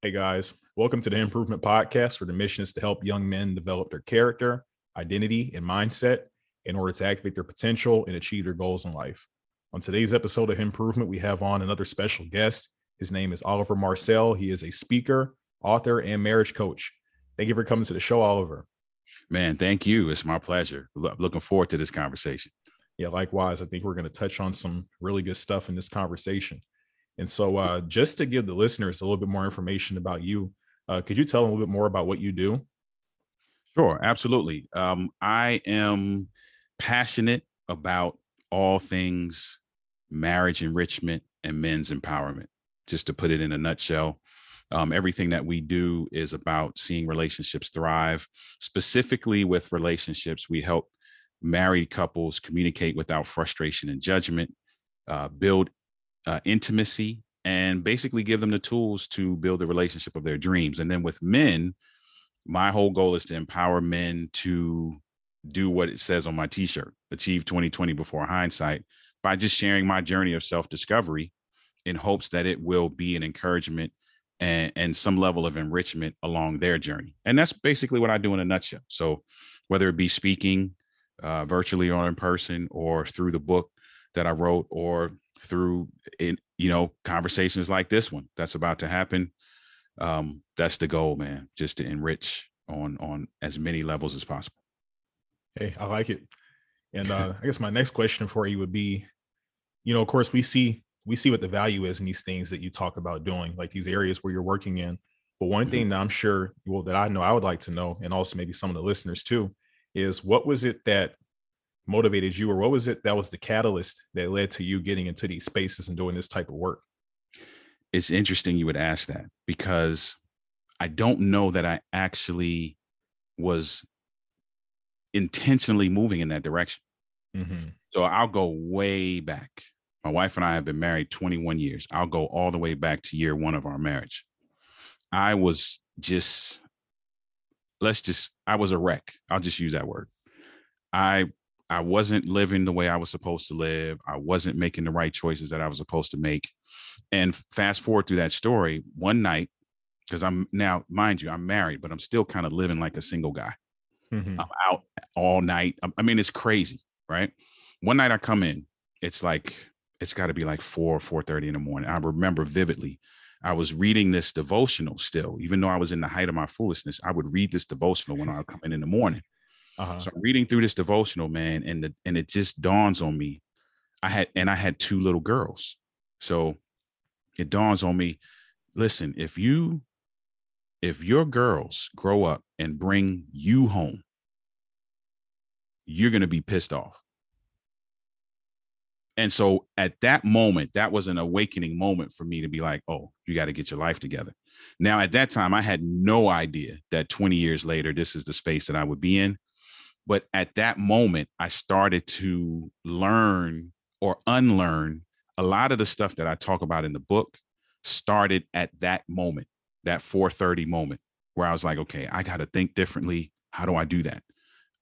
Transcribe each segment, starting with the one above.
Hey guys, welcome to the Improvement Podcast, where the mission is to help young men develop their character, identity, and mindset in order to activate their potential and achieve their goals in life. On today's episode of Improvement, we have on another special guest. His name is Oliver Marcel. He is a speaker, author, and marriage coach. Thank you for coming to the show, Oliver. Man, thank you. It's my pleasure. Looking forward to this conversation. Yeah, likewise. I think we're going to touch on some really good stuff in this conversation. And so, uh, just to give the listeners a little bit more information about you, uh, could you tell them a little bit more about what you do? Sure, absolutely. Um, I am passionate about all things marriage enrichment and men's empowerment. Just to put it in a nutshell, um, everything that we do is about seeing relationships thrive. Specifically, with relationships, we help married couples communicate without frustration and judgment, uh, build uh, intimacy and basically give them the tools to build the relationship of their dreams. And then with men, my whole goal is to empower men to do what it says on my t-shirt, achieve 2020 before hindsight by just sharing my journey of self-discovery in hopes that it will be an encouragement and, and some level of enrichment along their journey. And that's basically what I do in a nutshell. So whether it be speaking uh, virtually or in person or through the book that I wrote or through in you know conversations like this one that's about to happen um that's the goal man just to enrich on on as many levels as possible. Hey i like it. And uh i guess my next question for you would be you know of course we see we see what the value is in these things that you talk about doing like these areas where you're working in. But one mm-hmm. thing that i'm sure well that i know i would like to know and also maybe some of the listeners too is what was it that motivated you or what was it that was the catalyst that led to you getting into these spaces and doing this type of work? It's interesting you would ask that because i don't know that i actually was intentionally moving in that direction. Mm-hmm. so i'll go way back. My wife and i have been married 21 years. I'll go all the way back to year one of our marriage. I was just let's just i was a wreck. I'll just use that word. I I wasn't living the way I was supposed to live. I wasn't making the right choices that I was supposed to make. And fast forward through that story, one night, because I'm now, mind you, I'm married, but I'm still kind of living like a single guy. Mm-hmm. I'm out all night. I mean, it's crazy, right? One night I come in, it's like it's got to be like four, four thirty in the morning. I remember vividly. I was reading this devotional still, even though I was in the height of my foolishness. I would read this devotional when I would come in in the morning. Uh-huh. So I'm reading through this devotional, man, and the, and it just dawns on me. I had and I had two little girls, so it dawns on me. Listen, if you if your girls grow up and bring you home, you're going to be pissed off. And so at that moment, that was an awakening moment for me to be like, oh, you got to get your life together. Now, at that time, I had no idea that 20 years later, this is the space that I would be in. But at that moment, I started to learn or unlearn a lot of the stuff that I talk about in the book started at that moment, that 430 moment where I was like, okay, I got to think differently. How do I do that?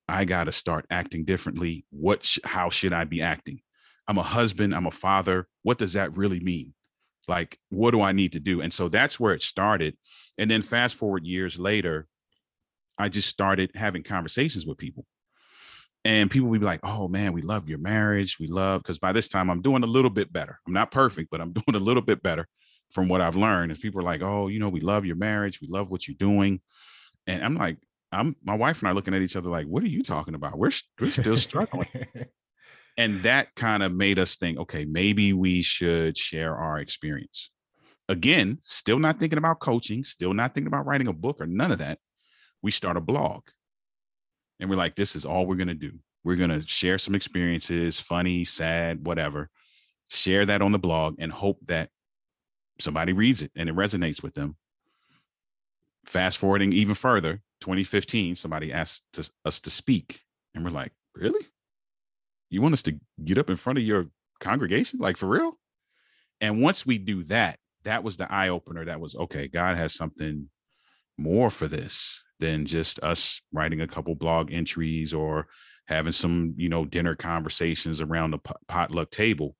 I got to start acting differently. What, sh- how should I be acting? I'm a husband, I'm a father. What does that really mean? Like, what do I need to do? And so that's where it started. And then fast forward years later, I just started having conversations with people and people would be like, "Oh man, we love your marriage. We love." Because by this time, I'm doing a little bit better. I'm not perfect, but I'm doing a little bit better from what I've learned. And people are like, "Oh, you know, we love your marriage. We love what you're doing," and I'm like, "I'm." My wife and I looking at each other like, "What are you talking about? We're we're still struggling." and that kind of made us think, okay, maybe we should share our experience. Again, still not thinking about coaching, still not thinking about writing a book or none of that. We start a blog and we're like, this is all we're going to do. We're going to share some experiences, funny, sad, whatever, share that on the blog and hope that somebody reads it and it resonates with them. Fast forwarding even further, 2015, somebody asked to, us to speak. And we're like, really? You want us to get up in front of your congregation? Like for real? And once we do that, that was the eye opener. That was okay. God has something more for this than just us writing a couple blog entries or having some you know dinner conversations around the potluck table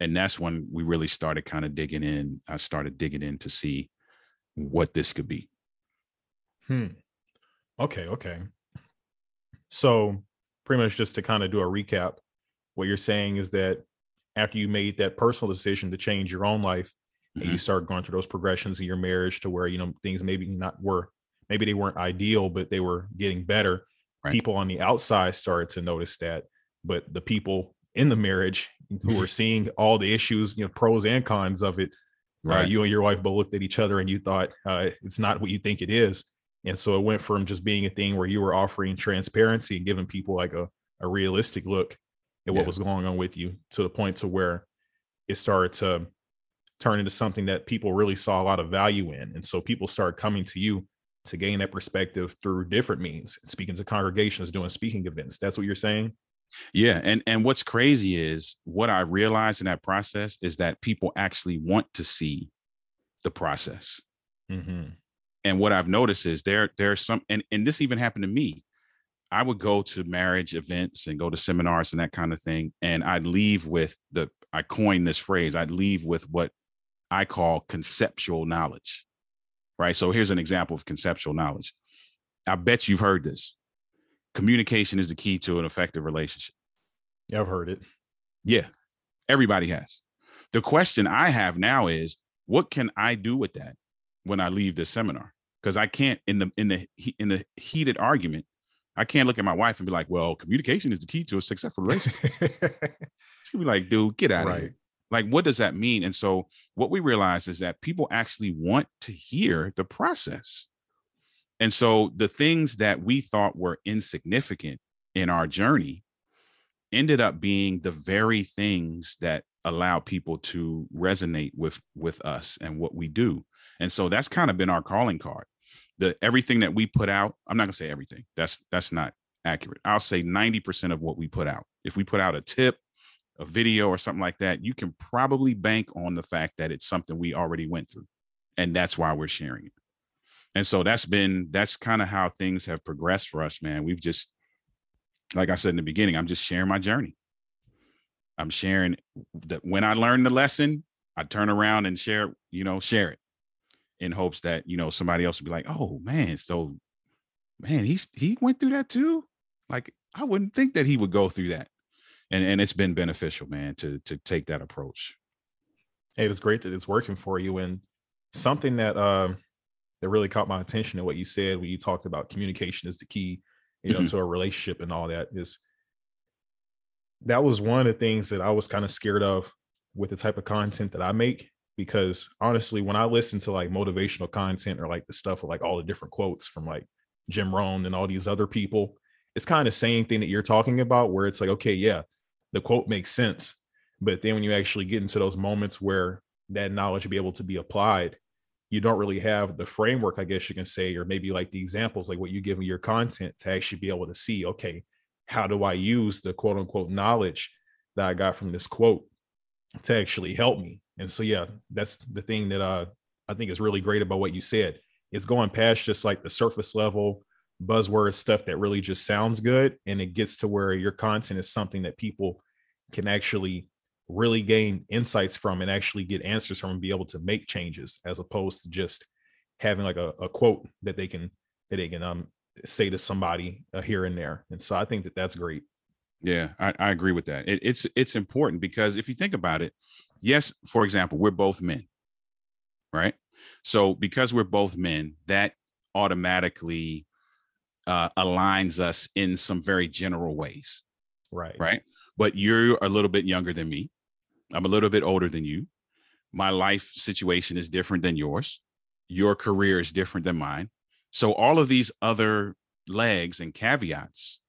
and that's when we really started kind of digging in i started digging in to see what this could be. Hmm. Okay. Okay. So, pretty much just to kind of do a recap, what you're saying is that after you made that personal decision to change your own life, mm-hmm. and you mm-hmm. start going through those progressions in your marriage to where you know things maybe not were maybe they weren't ideal, but they were getting better. Right. People on the outside started to notice that, but the people in the marriage who were seeing all the issues, you know, pros and cons of it, uh, right. Uh, you and your wife both looked at each other and you thought uh, it's not what you think it is. And so it went from just being a thing where you were offering transparency and giving people like a, a realistic look at what yeah. was going on with you to the point to where it started to turn into something that people really saw a lot of value in. And so people started coming to you to gain that perspective through different means, speaking to congregations, doing speaking events. That's what you're saying? Yeah, and and what's crazy is what I realized in that process is that people actually want to see the process. Mm-hmm. And what I've noticed is there there's some, and and this even happened to me. I would go to marriage events and go to seminars and that kind of thing, and I'd leave with the I coined this phrase. I'd leave with what I call conceptual knowledge. Right. So here's an example of conceptual knowledge. I bet you've heard this communication is the key to an effective relationship. Yeah, I've heard it. Yeah, everybody has. The question I have now is, what can I do with that when I leave this seminar? Because I can't in the in the in the heated argument, I can't look at my wife and be like, "Well, communication is the key to a successful relationship." She'll be like, "Dude, get out right. of here." Like, what does that mean? And so, what we realize is that people actually want to hear the process. And so the things that we thought were insignificant in our journey ended up being the very things that allow people to resonate with with us and what we do. And so that's kind of been our calling card. The everything that we put out, I'm not going to say everything. That's that's not accurate. I'll say 90% of what we put out. If we put out a tip, a video or something like that, you can probably bank on the fact that it's something we already went through. And that's why we're sharing it. And so that's been that's kind of how things have progressed for us man. We've just like i said in the beginning i'm just sharing my journey. I'm sharing that when i learned the lesson i turn around and share you know share it in hopes that you know somebody else would be like oh man so man he's he went through that too? Like i wouldn't think that he would go through that and and it's been beneficial man to to take that approach hey it's great that it's working for you and something that um that really caught my attention and what you said when you talked about communication is the key, you know, mm-hmm. to a relationship and all that is that was one of the things that I was kind of scared of with the type of content that I make. Because honestly, when I listen to like motivational content or like the stuff with like all the different quotes from like Jim Rohn and all these other people, it's kind of same thing that you're talking about, where it's like, okay, yeah, the quote makes sense. But then when you actually get into those moments where that knowledge be able to be applied, you don't really have the framework, I guess you can say, or maybe like the examples, like what you give me your content to actually be able to see, okay, how do I use the quote unquote knowledge that I got from this quote to actually help me? And so, yeah, that's the thing that uh, I think is really great about what you said. It's going past just like the surface level buzzword stuff that really just sounds good. And it gets to where your content is something that people can actually really gain insights from and actually get answers from and be able to make changes as opposed to just having like a, a quote that they can that they can um say to somebody uh, here and there. And so i think that that's great. Yeah i, I agree with that. It, it's it's important because if you think about it yes for example we're both men right? So because we're both men that automatically uh, aligns us in some very general ways right right but you're a little bit younger than me I'm a little bit older than you. My life situation is different than yours. Your career is different than mine. So all of these other legs and caveats,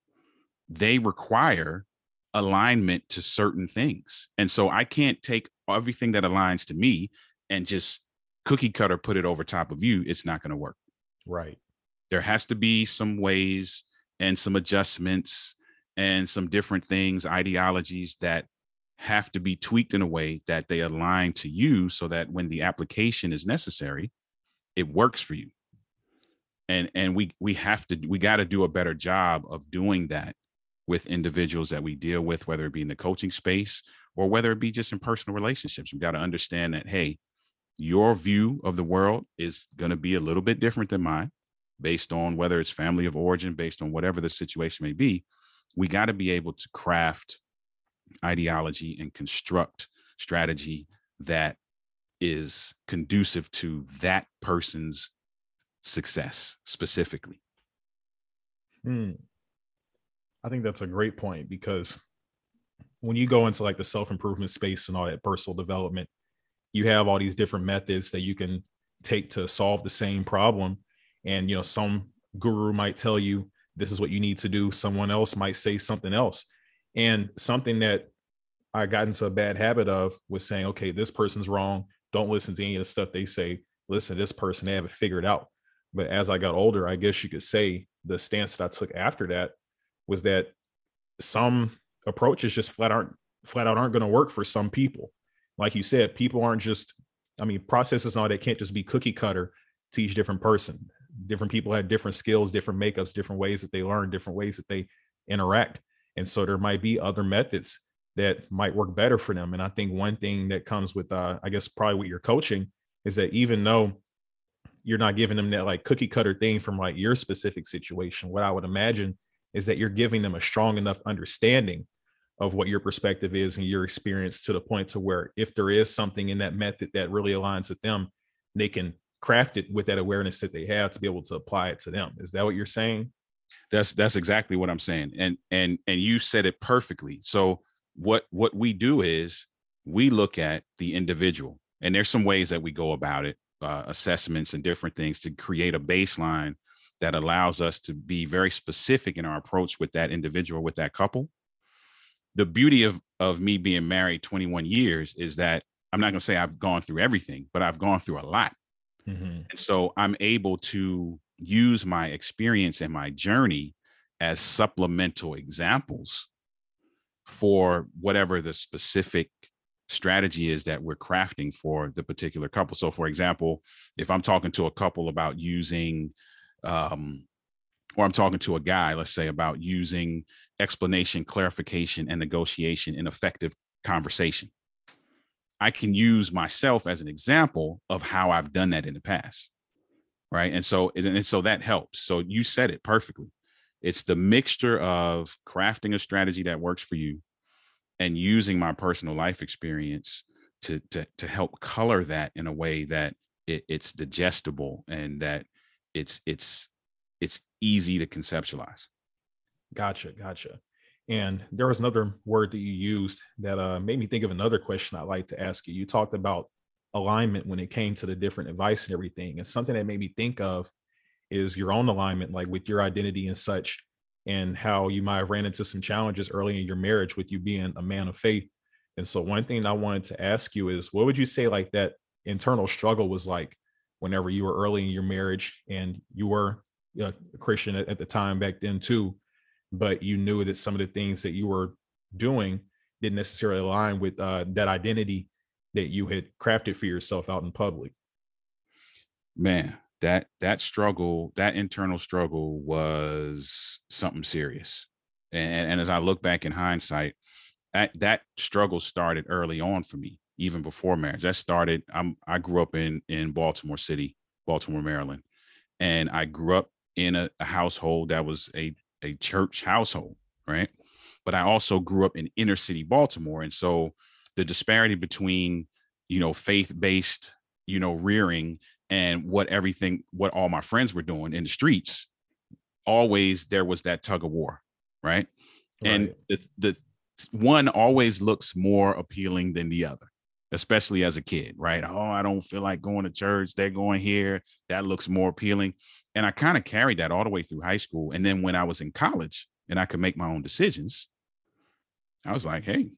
they require alignment to certain things. And so I can't take everything that aligns to me and just cookie cutter put it over top of you. It's not going to work. Right. There has to be some ways and some adjustments and some different things, ideologies that have to be tweaked in a way that they align to you so that when the application is necessary it works for you. And and we we have to we got to do a better job of doing that with individuals that we deal with whether it be in the coaching space or whether it be just in personal relationships. We got to understand that hey your view of the world is going to be a little bit different than mine based on whether it's family of origin, based on whatever the situation may be. We got to be able to craft ideology and construct strategy that is conducive to that person's success specifically. Hmm. I think that's a great point because when you go into like the self improvement space and all that personal development, you have all these different methods that you can take to solve the same problem. And, you know, some guru might tell you this is what you need to do. Someone else might say something else. And something that I got into a bad habit of was saying, okay, this person's wrong. Don't listen to any of the stuff they say. Listen to this person, they have it figured out. But as I got older, I guess you could say the stance that I took after that was that some approaches just flat aren't flat out aren't going to work for some people. Like you said, people aren't just, I mean, processes and all that can't just be cookie cutter to each different person. Different people have different skills, different makeups, different ways that they learn, different ways that they interact. And so there might be other methods that might work better for them. And I think one thing that comes with, uh, I guess, probably with your coaching is that even though you're not giving them that like cookie cutter thing from like your specific situation, what I would imagine is that you're giving them a strong enough understanding of what your perspective is and your experience to the point to where if there is something in that method that really aligns with them, they can craft it with that awareness that they have to be able to apply it to them. Is that what you're saying? That's that's exactly what I'm saying. And and and you said it perfectly. So what what we do is we look at the individual and there's some ways that we go about it uh, assessments and different things to create a baseline that allows us to be very specific in our approach with that individual with that couple the beauty of of me being married 21 years is that i'm not going to say i've gone through everything but i've gone through a lot mm-hmm. and so i'm able to use my experience and my journey as supplemental examples for whatever the specific strategy is that we're crafting for the particular couple. So, for example, if I'm talking to a couple about using, um, or I'm talking to a guy, let's say, about using explanation, clarification, and negotiation in effective conversation, I can use myself as an example of how I've done that in the past. Right. And so, and so that helps. So, you said it perfectly. It's the mixture of crafting a strategy that works for you and using my personal life experience to to to help color that in a way that it, it's digestible and that it's it's it's easy to conceptualize. Gotcha, gotcha. And there was another word that you used that uh, made me think of another question I'd like to ask you. You talked about alignment when it came to the different advice and everything. And something that made me think of is your own alignment, like with your identity and such, and how you might have ran into some challenges early in your marriage with you being a man of faith. And so, one thing I wanted to ask you is what would you say like that internal struggle was like whenever you were early in your marriage and you were a Christian at, at the time back then too, but you knew that some of the things that you were doing didn't necessarily align with uh, that identity that you had crafted for yourself out in public? Man, that that struggle, that internal struggle was something serious. And, and as I look back in hindsight, that, that struggle started early on for me, even before marriage. That started, I'm I grew up in in Baltimore City, Baltimore, Maryland. And I grew up in a, a household that was a, a church household, right? But I also grew up in inner city Baltimore. And so the disparity between, you know, faith-based, you know, rearing and what everything what all my friends were doing in the streets always there was that tug of war right, right. and the, the one always looks more appealing than the other especially as a kid right oh i don't feel like going to church they're going here that looks more appealing and i kind of carried that all the way through high school and then when i was in college and i could make my own decisions i was like hey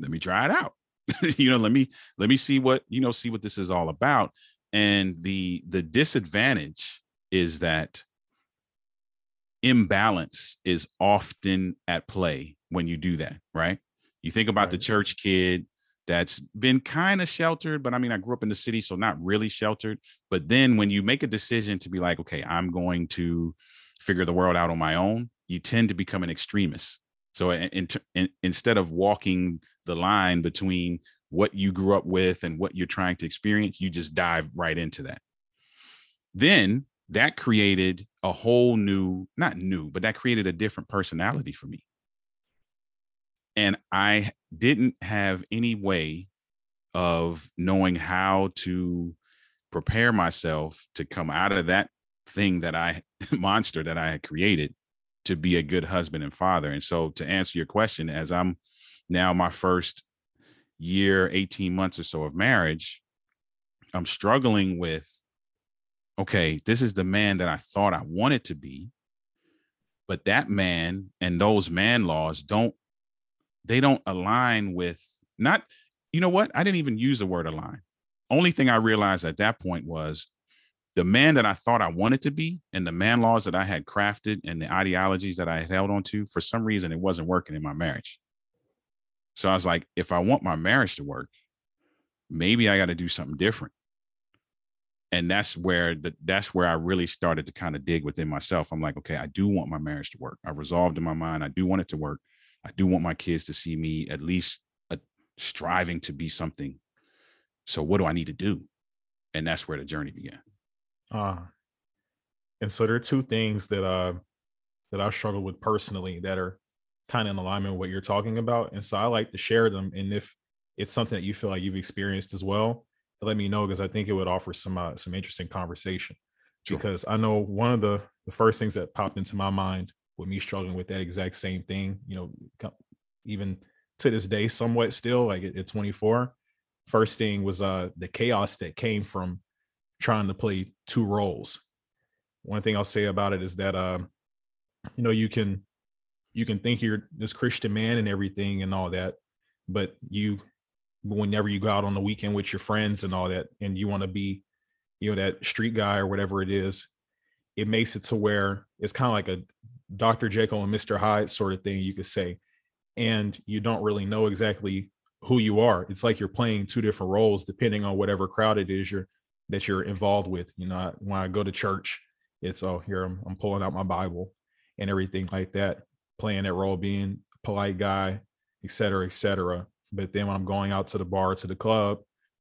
let me try it out you know let me let me see what you know see what this is all about and the the disadvantage is that imbalance is often at play when you do that right you think about right. the church kid that's been kind of sheltered but i mean i grew up in the city so not really sheltered but then when you make a decision to be like okay i'm going to figure the world out on my own you tend to become an extremist so in, in, in, instead of walking the line between what you grew up with and what you're trying to experience, you just dive right into that. Then that created a whole new, not new, but that created a different personality for me. And I didn't have any way of knowing how to prepare myself to come out of that thing that I monster that I had created to be a good husband and father. And so to answer your question, as I'm now my first year, 18 months or so of marriage, I'm struggling with okay, this is the man that I thought I wanted to be. But that man and those man laws don't they don't align with not you know what? I didn't even use the word align. Only thing I realized at that point was the man that I thought I wanted to be and the man laws that I had crafted and the ideologies that I had held onto, for some reason, it wasn't working in my marriage. So I was like, if I want my marriage to work, maybe I got to do something different. And that's where the that's where I really started to kind of dig within myself. I'm like, okay, I do want my marriage to work. I resolved in my mind, I do want it to work. I do want my kids to see me at least a, striving to be something. So what do I need to do? And that's where the journey began. Uh, and so there are two things that uh that I struggle with personally that are kind of in alignment with what you're talking about. And so I like to share them. And if it's something that you feel like you've experienced as well, let me know because I think it would offer some uh, some interesting conversation. Sure. Because I know one of the the first things that popped into my mind with me struggling with that exact same thing, you know, even to this day, somewhat still like at, at 24. First thing was uh the chaos that came from trying to play two roles. One thing I'll say about it is that uh, you know, you can you can think you're this Christian man and everything and all that, but you whenever you go out on the weekend with your friends and all that, and you want to be, you know, that street guy or whatever it is, it makes it to where it's kind of like a Dr. Jekyll and Mr. Hyde sort of thing, you could say. And you don't really know exactly who you are. It's like you're playing two different roles depending on whatever crowd it is you're that you're involved with. You know, when I go to church, it's oh here I'm, I'm pulling out my Bible and everything like that, playing that role, being polite guy, et cetera, et cetera. But then when I'm going out to the bar, to the club,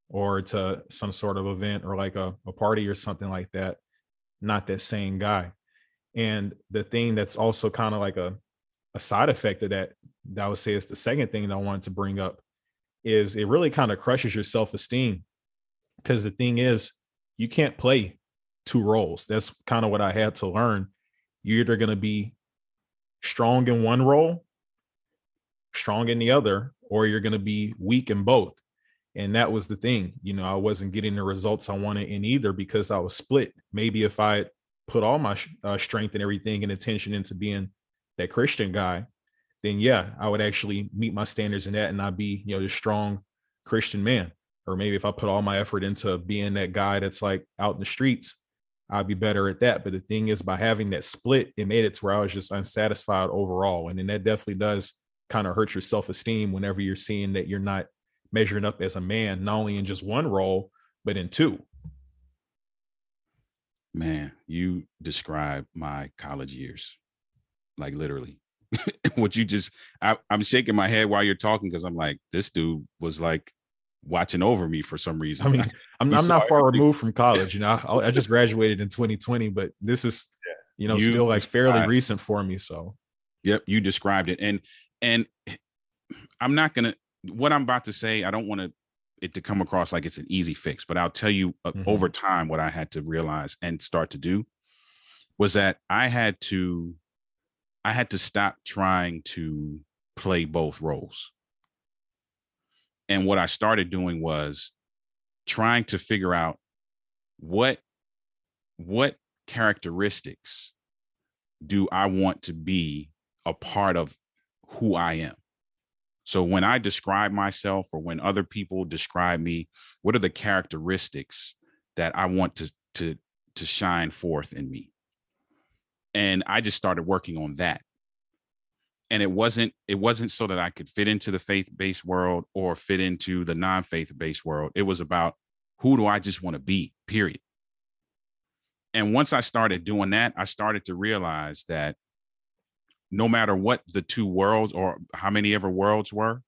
or to some sort of event or like a, a party or something like that, not that same guy. And the thing that's also kind of like a, a side effect of that, that I would say is the second thing that I wanted to bring up is it really kind of crushes your self-esteem because the thing is, you can't play two roles. That's kind of what I had to learn. You're either going to be strong in one role, strong in the other, or you're going to be weak in both. And that was the thing. You know, I wasn't getting the results I wanted in either because I was split. Maybe if I put all my uh, strength and everything and attention into being that Christian guy, then yeah, I would actually meet my standards in that and I'd be, you know, the strong Christian man or maybe if I put all my effort into being that guy that's like out in the streets, I'd be better at that. But the thing is, by having that split, it made it to where I was just unsatisfied overall. And then that definitely does kind of hurt your self esteem whenever you're seeing that you're not measuring up as a man, not only in just one role, but in two. Man, you describe my college years, like literally. what you just, I, I'm shaking my head while you're talking because I'm like, this dude was like watching over me for some reason. I mean, I'm, I'm not far removed from college. You know, I, I, just graduated in 2020, but this is, you know, you still like fairly recent for me. So, yep, you described it, and and I'm not gonna. What I'm about to say, I don't want to it to come across like it's an easy fix, but I'll tell you uh, mm-hmm. over time what I had to realize and start to do was that I had to I had to stop trying to play both roles. And what I started doing was trying to figure out what what characteristics do I want to be a part of who I am? So when I describe myself or when other people describe me, what are the characteristics that I want to to to shine forth in me? And I just started working on that. And it wasn't it wasn't so that i could fit into the faith-based world or fit into the non-faith-based world. It was about who do i just want to be period. And once i started doing that i started to realize that no matter what the two worlds or how many ever worlds were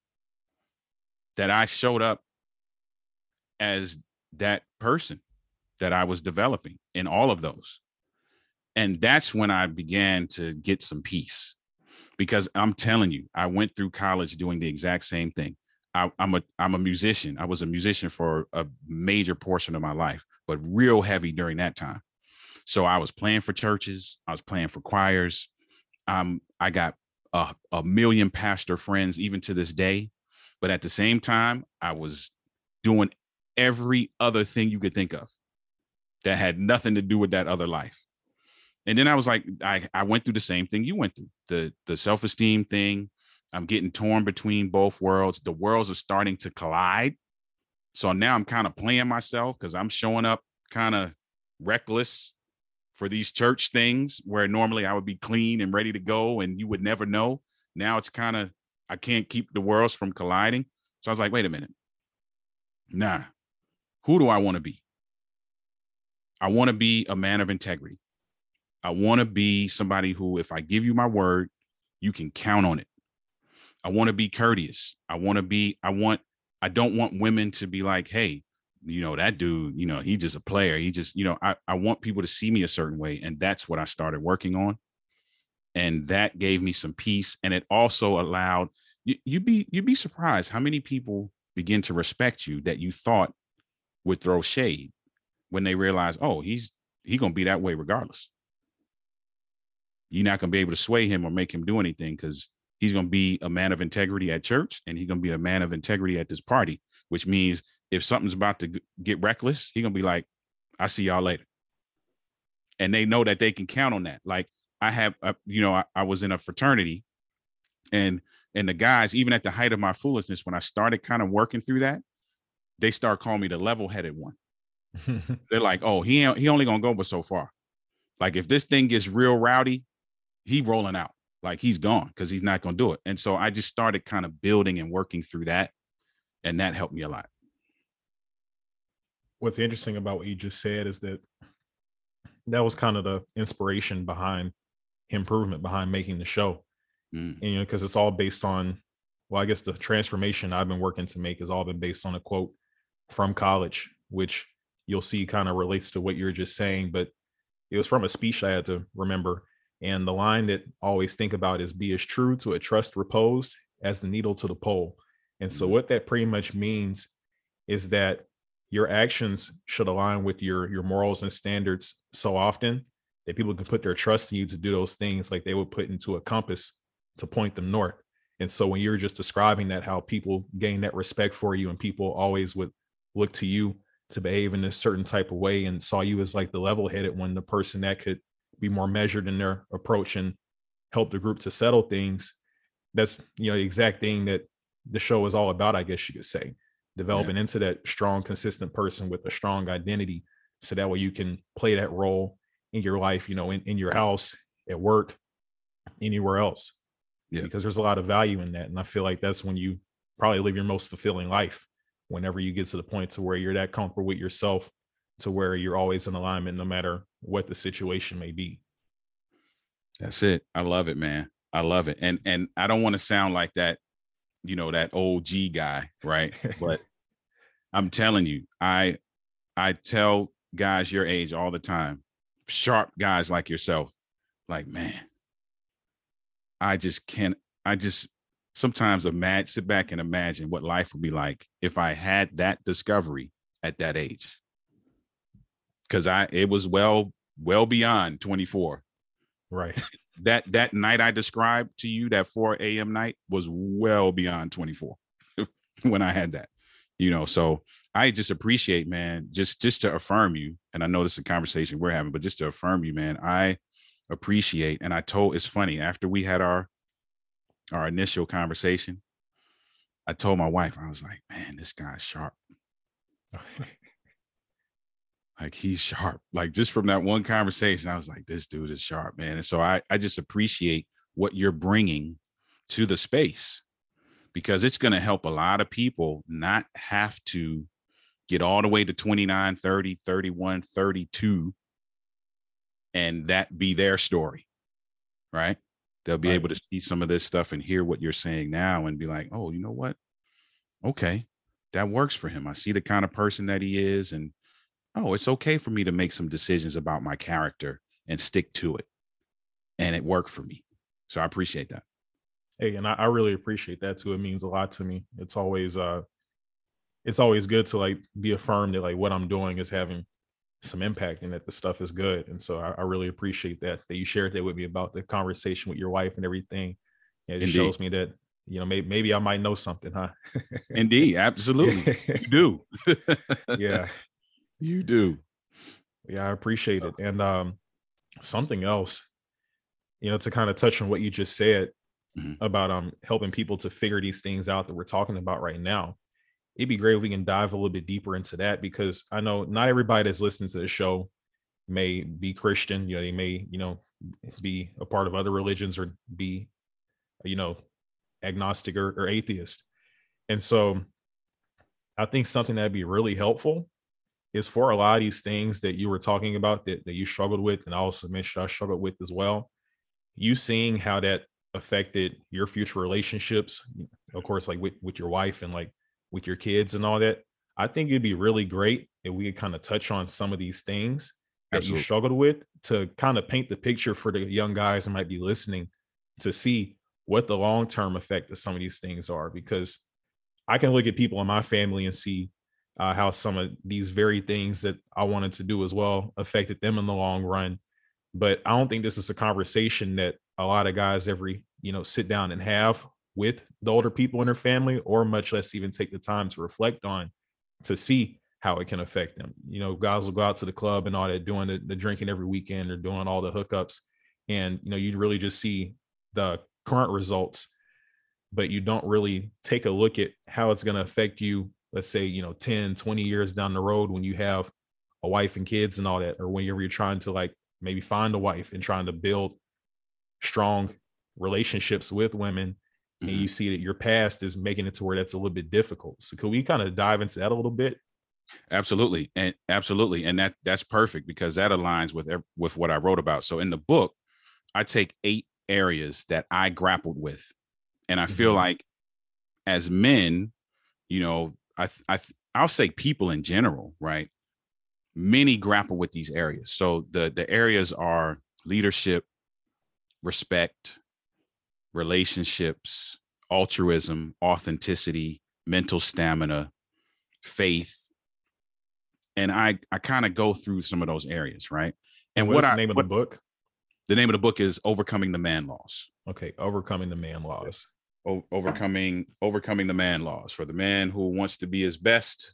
that i showed up as that person that I was developing in all of those. And that's when I began to get some peace because I'm telling you, I went through college doing the exact same thing. I, am a I'm a musician. I was a musician for a major portion of my life, but real heavy during that time. So I was playing for churches. I was playing for choirs. Um, I got a, a million pastor friends even to this day. But at the same time, I was doing every other thing you could think of that had nothing to do with that other life. And then I was like, I, I went through the same thing you went through the the self esteem thing. I'm getting torn between both worlds. The worlds are starting to collide. So now I'm kind of playing myself because I'm showing up kind of reckless for these church things where normally I would be clean and ready to go and you would never know. Now it's kind of, I can't keep the worlds from colliding. So I was like, wait a minute. Nah, who do I want to be? I want to be a man of integrity. I want to be somebody who, if I give you my word, you can count on it. I want to be courteous. I want to be, I want, I don't want women to be like, hey, you know, that dude, you know, he's just a player. He just, you know, I, I want people to see me a certain way. And that's what I started working on. And that gave me some peace. And it also allowed you, you'd be you'd be surprised how many people begin to respect you that you thought would throw shade when they realize, oh, he's he gonna be that way regardless. You're not gonna be able to sway him or make him do anything because he's gonna be a man of integrity at church and he's gonna be a man of integrity at this party, which means if something's about to get reckless, he's gonna be like, "I see y'all later," and they know that they can count on that. Like I have, a, you know, I, I was in a fraternity, and and the guys, even at the height of my foolishness, when I started kind of working through that, they start calling me the level-headed one. They're like, "Oh, he he only gonna go but so far. Like if this thing gets real rowdy, he rolling out. Like he's gone because he's not gonna do it." And so I just started kind of building and working through that, and that helped me a lot what's interesting about what you just said is that that was kind of the inspiration behind improvement behind making the show mm. and, you know because it's all based on well i guess the transformation i've been working to make has all been based on a quote from college which you'll see kind of relates to what you're just saying but it was from a speech i had to remember and the line that I always think about is be as true to a trust repose as the needle to the pole and so mm. what that pretty much means is that your actions should align with your your morals and standards so often that people can put their trust in you to do those things like they would put into a compass to point them north. And so when you're just describing that, how people gain that respect for you and people always would look to you to behave in a certain type of way and saw you as like the level headed one, the person that could be more measured in their approach and help the group to settle things. That's, you know, the exact thing that the show is all about, I guess you could say developing yeah. into that strong, consistent person with a strong identity. So that way you can play that role in your life, you know, in, in your house, at work, anywhere else. Yeah. Because there's a lot of value in that. And I feel like that's when you probably live your most fulfilling life whenever you get to the point to where you're that comfortable with yourself to where you're always in alignment no matter what the situation may be. That's it. I love it, man. I love it. And and I don't want to sound like that you know that old G guy, right? but I'm telling you, I I tell guys your age all the time, sharp guys like yourself, like man, I just can't. I just sometimes imagine, sit back and imagine what life would be like if I had that discovery at that age. Because I, it was well, well beyond 24. Right that that night I described to you, that 4 a.m. night, was well beyond 24 when I had that. You know, so I just appreciate, man, just just to affirm you. And I know this is a conversation we're having, but just to affirm you, man, I appreciate. And I told it's funny after we had our our initial conversation, I told my wife, I was like, man, this guy's sharp. like he's sharp. Like just from that one conversation, I was like, this dude is sharp, man. And so I, I just appreciate what you're bringing to the space because it's going to help a lot of people not have to get all the way to 29, 30, 31, 32 and that be their story. Right? They'll be right. able to see some of this stuff and hear what you're saying now and be like, "Oh, you know what? Okay. that works for him. I see the kind of person that he is. And oh, it's okay for me to make some decisions about my character and stick to it. And it worked for me. So I appreciate that. Hey, and I, I really appreciate that too. It means a lot to me. It's always uh it's always good to like be affirmed that like what I'm doing is having some impact and that the stuff is good. And so I, I really appreciate that that you shared that with me about the conversation with your wife and everything. Yeah, it Indeed. shows me that you know maybe maybe I might know something, huh? Indeed, absolutely, you do. yeah, you do. Yeah, I appreciate it. And um, something else, you know, to kind of touch on what you just said mm-hmm. about um helping people to figure these things out that we're talking about right now it'd be great if we can dive a little bit deeper into that because I know not everybody that's listening to the show may be Christian. You know, they may, you know, be a part of other religions or be, you know, agnostic or, or atheist. And so I think something that'd be really helpful is for a lot of these things that you were talking about that, that you struggled with, and I also mentioned I struggled with as well. You seeing how that affected your future relationships, of course, like with, with your wife and like with your kids and all that, I think it'd be really great if we could kind of touch on some of these things that Absolutely. you struggled with to kind of paint the picture for the young guys that might be listening to see what the long term effect of some of these things are. Because I can look at people in my family and see uh, how some of these very things that I wanted to do as well affected them in the long run. But I don't think this is a conversation that a lot of guys every you know sit down and have with the older people in their family, or much less even take the time to reflect on to see how it can affect them. You know, guys will go out to the club and all that, doing the, the drinking every weekend or doing all the hookups. And, you know, you really just see the current results, but you don't really take a look at how it's going to affect you, let's say, you know, 10, 20 years down the road when you have a wife and kids and all that, or whenever you're trying to like maybe find a wife and trying to build strong relationships with women mm-hmm. and you see that your past is making it to where that's a little bit difficult. So could we kind of dive into that a little bit? Absolutely. And absolutely. And that that's perfect because that aligns with with what I wrote about. So in the book, I take eight areas that I grappled with. And I feel mm-hmm. like as men, you know, I I I'll say people in general, right? Many grapple with these areas. So the the areas are leadership, respect, relationships, altruism, authenticity, mental stamina, faith. And I I kind of go through some of those areas, right? And, what's what the I, name of what, the book? The name of the book is Overcoming the Man Laws. Okay, Overcoming the Man Laws. O- overcoming overcoming the man laws for the man who wants to be his best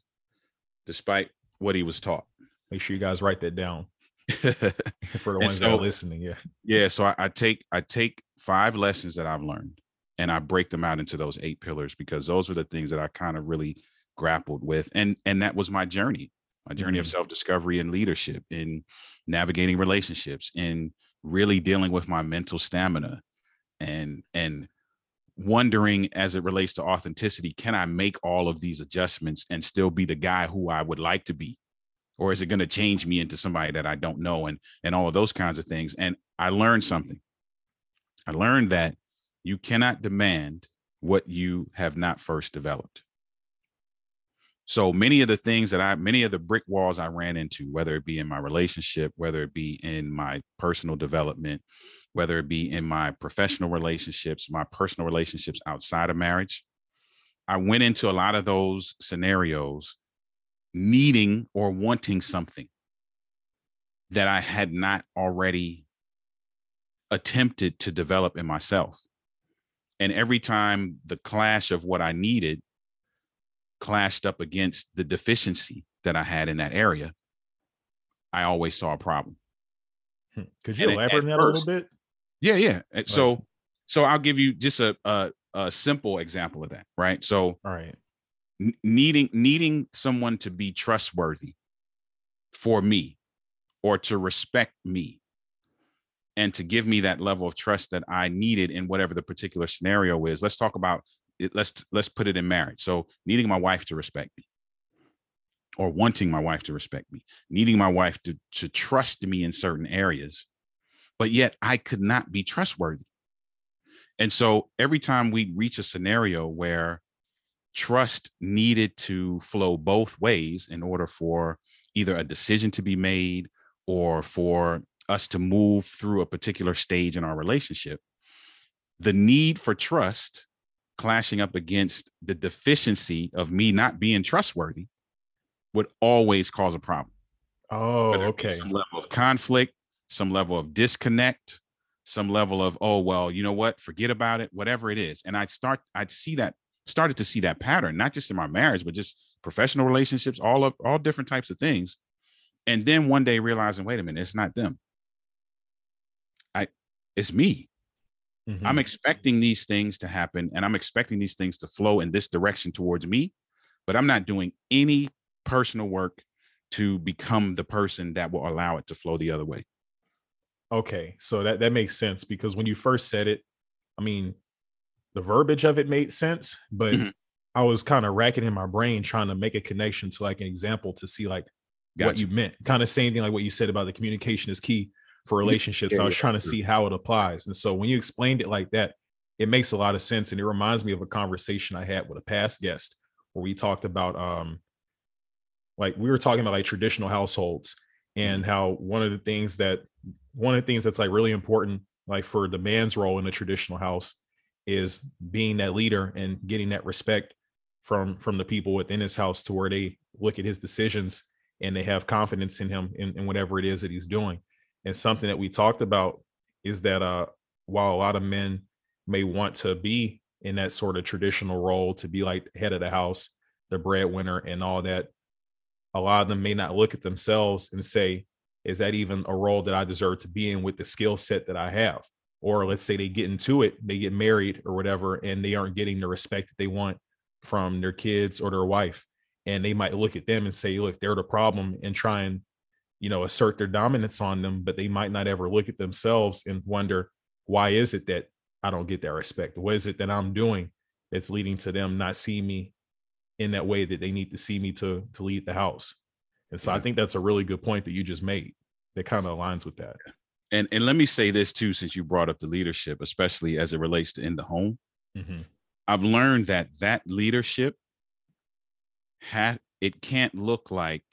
despite what he was taught. Make sure you guys write that down. for the ones so, that are listening. Yeah. Yeah. So I, I take I take five lessons that I've learned and I break them out into those eight pillars because those are the things that I kind of really grappled with. And and that was my journey, my journey mm-hmm. of self-discovery and leadership in navigating relationships and really dealing with my mental stamina and and wondering as it relates to authenticity can i make all of these adjustments and still be the guy who i would like to be? Or is it going to change me into somebody that I don't know and and all of those kinds of things? And I learned something. I learned that you cannot demand what you have not first developed. So many of the things that I many of the brick walls I ran into whether it be in my relationship whether it be in my personal development whether it be in my professional relationships my personal relationships outside of marriage I went into a lot of those scenarios needing or wanting something that I had not already attempted to develop in myself. And every time the clash of what I needed clashed up against the deficiency that I had in that area, I always saw a problem. Hmm. Could you and elaborate on that a little bit? Yeah, yeah. Uh, so, so I'll give you just a, a a simple example of that, right? So, all right needing needing someone to be trustworthy for me or to respect me and to give me that level of trust that I needed in whatever the particular scenario is. Let's talk about it. Let's let's put it in marriage. So needing my wife to respect me or wanting my wife to respect me, needing my wife to, to trust me in certain areas, but yet I could not be trustworthy. And so every time we reach a scenario where trust needed to flow both ways in order for either a decision to be made or for us to move through a particular stage in our relationship. The need for trust clashing up against the deficiency of me not being trustworthy would always cause a problem. Oh, okay. Some level of conflict, some level of disconnect, some level of, oh, well, you know what? Forget about it, whatever it is. And I'd start, I'd see that, started to see that pattern, not just in my marriage, but just professional relationships, all of all different types of things. And then one day realizing, wait a minute, it's not them. I it's me. Mm-hmm. I'm expecting these things to happen and I'm expecting these things to flow in this direction towards me, but I'm not doing any personal work to become the person that will allow it to flow the other way. Okay, so that that makes sense because when you first said it, I mean, the verbiage of it made sense, but mm-hmm. I was kind of racking in my brain trying to make a connection to like an example to see like gotcha. what you meant. Kind of same thing like what you said about the communication is key for relationships. Yeah, I was trying to see how it applies. And so when you explained it like that, it makes a lot of sense. And it reminds me of a conversation I had with a past guest where we talked about um like we were talking about like traditional households and mm-hmm. how one of the things that one of the things that's like really important like for the man's role in a traditional house is being that leader and getting that respect from from the people within his house to where they look at his decisions and they have confidence in him in, in whatever it is that he's doing and something that we talked about is that uh, while a lot of men may want to be in that sort of traditional role to be like head of the house, the breadwinner, and all that, a lot of them may not look at themselves and say, is that even a role that I deserve to be in with the skill set that I have? Or let's say they get into it, they get married or whatever, and they aren't getting the respect that they want from their kids or their wife. And they might look at them and say, look, they're the problem and try and you know assert their dominance on them but they might not ever look at themselves and wonder why is it that i don't get that respect what is it that i'm doing that's leading to them not seeing me in that way that they need to see me to to lead the house. And so i think that's a really good point that you just made that kind of aligns with that. And and let me say this too since you brought up the leadership especially as it relates to in the home. Mm-hmm. i've learned that that leadership has it can't look like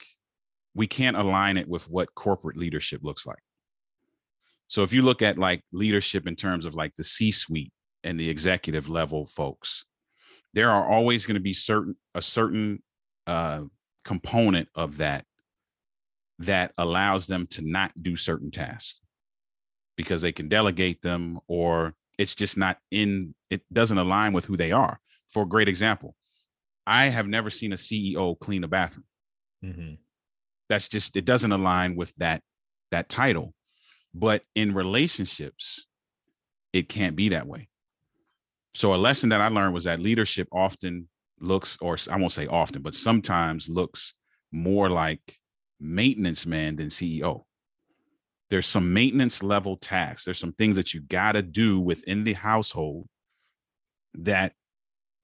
we can't align it with what corporate leadership looks like. So if you look at like leadership in terms of like the C-suite and the executive level folks, there are always going to be certain a certain uh, component of that that allows them to not do certain tasks because they can delegate them or it's just not in it doesn't align with who they are. For a great example, I have never seen a CEO clean a bathroom. Mm-hmm that's just it doesn't align with that that title but in relationships it can't be that way so a lesson that i learned was that leadership often looks or i won't say often but sometimes looks more like maintenance man than ceo there's some maintenance level tasks there's some things that you got to do within the household that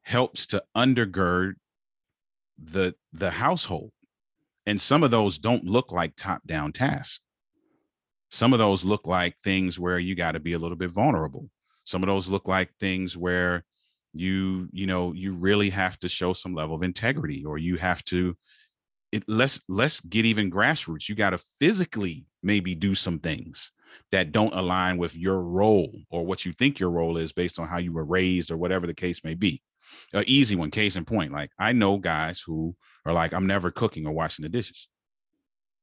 helps to undergird the the household and some of those don't look like top down tasks. Some of those look like things where you got to be a little bit vulnerable. Some of those look like things where you, you know, you really have to show some level of integrity or you have to it, let's let's get even grassroots. You got to physically maybe do some things that don't align with your role or what you think your role is based on how you were raised or whatever the case may be. An easy one, case in point. Like I know guys who are like I'm never cooking or washing the dishes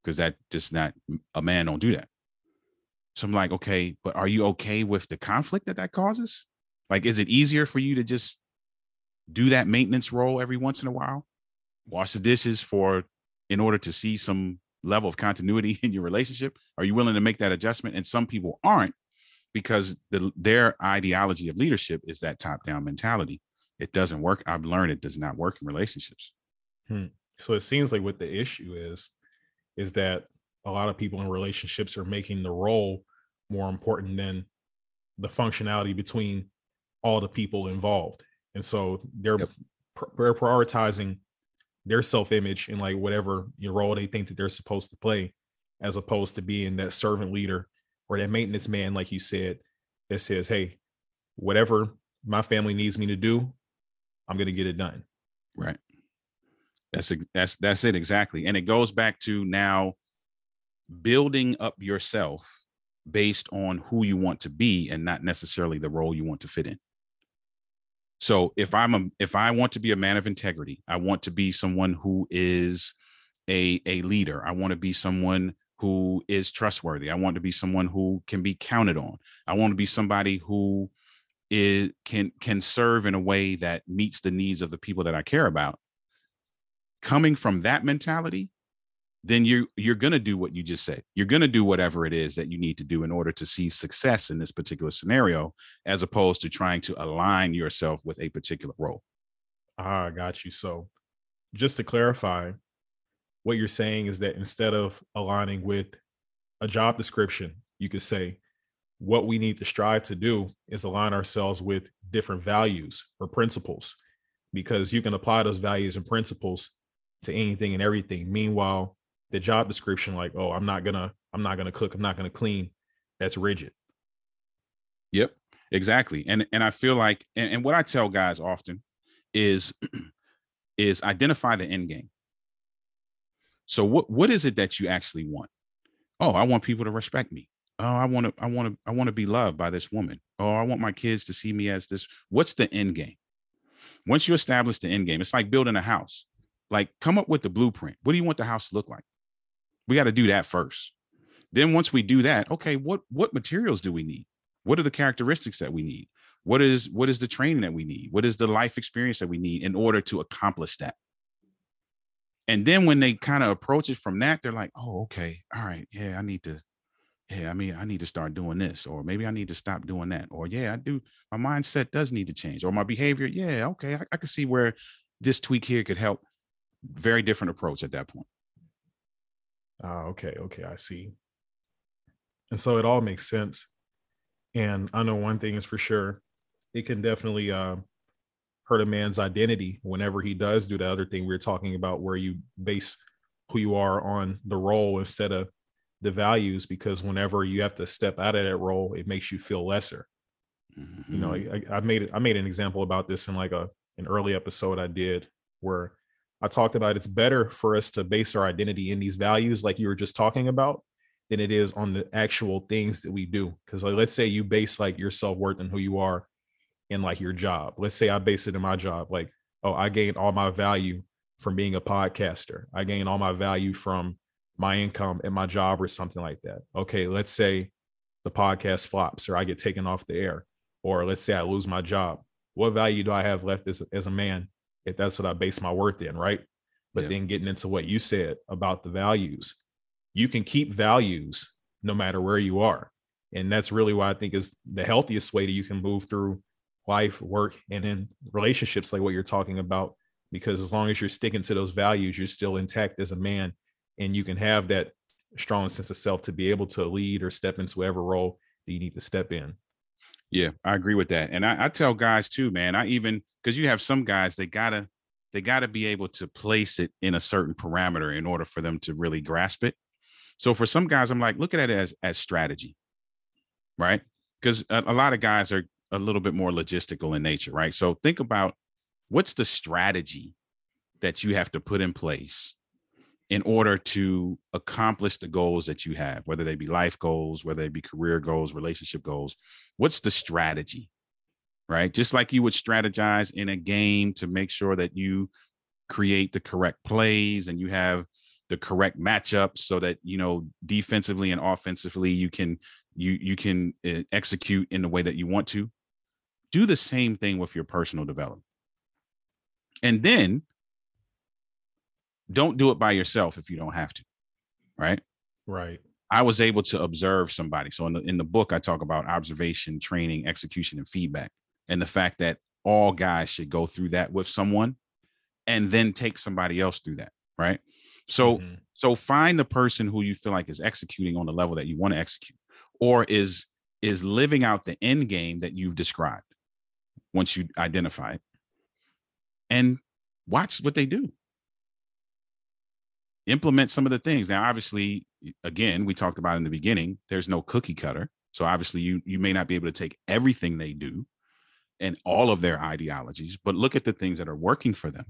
because that just not a man don't do that. So I'm like, okay, but are you okay with the conflict that that causes? Like, is it easier for you to just do that maintenance role every once in a while, wash the dishes for in order to see some level of continuity in your relationship? Are you willing to make that adjustment? And some people aren't because the, their ideology of leadership is that top down mentality. It doesn't work. I've learned it does not work in relationships. Hmm. So it seems like what the issue is, is that a lot of people in relationships are making the role more important than the functionality between all the people involved. And so they're, yep. pr- they're prioritizing their self-image and like whatever you know, role they think that they're supposed to play, as opposed to being that servant leader or that maintenance man, like you said, that says, Hey, whatever my family needs me to do, I'm going to get it done Right. That's that's that's it exactly. And it goes back to now building up yourself based on who you want to be and not necessarily the role you want to fit in. So if I'm a if I want to be a man of integrity, I want to be someone who is a a leader. I want to be someone who is trustworthy. I want to be someone who can be counted on. I want to be somebody who is can can serve in a way that meets the needs of the people that I care about. Coming from that mentality, then you you're going to do what you just said. You're going to do whatever it is that you need to do in order to see success in this particular scenario as opposed to trying to align yourself with a particular role. Ah, got you. So, just to clarify, what you're saying is that instead of aligning with a job description, you could say what we need to strive to do is align ourselves with different values or principles because you can apply those values and principles to anything and everything. Meanwhile, the job description like oh i'm not gonna i'm not gonna cook i'm not gonna clean that's rigid. Yep exactly and and i feel like and, and what i tell guys often is is identify the end game. So what what is it that you actually want? Oh i want people to respect me. Oh i want to i want to i want to be loved by this woman. Oh i want my kids to see me as this what's the end game? Once you establish the end game it's like building a house. Like come up with the blueprint. What do you want the house to look like we got to do that first. Then once we do that, okay, what what materials do we need? What are the characteristics that we need? What is what is the training that we need? What is the life experience that we need in order to accomplish that? And then when they kind of approach it from that, they're like, "Oh, okay. All right. Yeah, I need to yeah, I mean, I need to start doing this, or maybe I need to stop doing that, or yeah, I do. My mindset does need to change, or my behavior. Yeah, okay, I, I can see where this tweak here could help. Very different approach at that point. Ah, okay, okay, I see. And so it all makes sense. And I know one thing is for sure, it can definitely uh, hurt a man's identity whenever he does do the other thing we are talking about, where you base who you are on the role instead of the values. Because whenever you have to step out of that role, it makes you feel lesser. Mm-hmm. You know, mm-hmm. I, I made I made an example about this in like a an early episode I did where I talked about it's better for us to base our identity in these values, like you were just talking about, than it is on the actual things that we do. Because like, let's say you base like your self worth and who you are in like your job. Let's say I base it in my job, like, oh, I gained all my value from being a podcaster. I gain all my value from my income and my job or something like that. Okay, let's say the podcast flops or I get taken off the air, or let's say I lose my job. What value do I have left as, as a man if that's what I base my worth in, right? But yeah. then getting into what you said about the values, you can keep values no matter where you are. And that's really why I think is the healthiest way that you can move through life, work, and in relationships like what you're talking about. Because as long as you're sticking to those values, you're still intact as a man and you can have that strong sense of self to be able to lead or step into whatever role that you need to step in. Yeah, I agree with that. And I, I tell guys too, man, I even because you have some guys they gotta they gotta be able to place it in a certain parameter in order for them to really grasp it. So for some guys, I'm like, look at it as as strategy, right? Because a, a lot of guys are a little bit more logistical in nature, right? So think about what's the strategy that you have to put in place in order to accomplish the goals that you have, whether they be life goals, whether they be career goals, relationship goals. What's the strategy? Right? Just like you would strategize in a game to make sure that you create the correct plays and you have the correct matchups so that you know defensively and offensively you can you you can uh, execute in the way that you want to do the same thing with your personal development and then don't do it by yourself if you don't have to right? Right. I was able to observe somebody. So in the, in the book i talk about observation training execution and feedback and the fact that all guys should go through that with someone and then take somebody else through that right? So mm-hmm. so find the person who you feel like is executing on the level that you want to execute or is is living out the end game that you've described once you identify it and watch what they do implement some of the things. Now, obviously, again, we talked about in the beginning, there's no cookie cutter. So obviously you you may not be able to take everything they do and all of their ideologies, but look at the things that are working for them